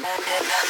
Mandela.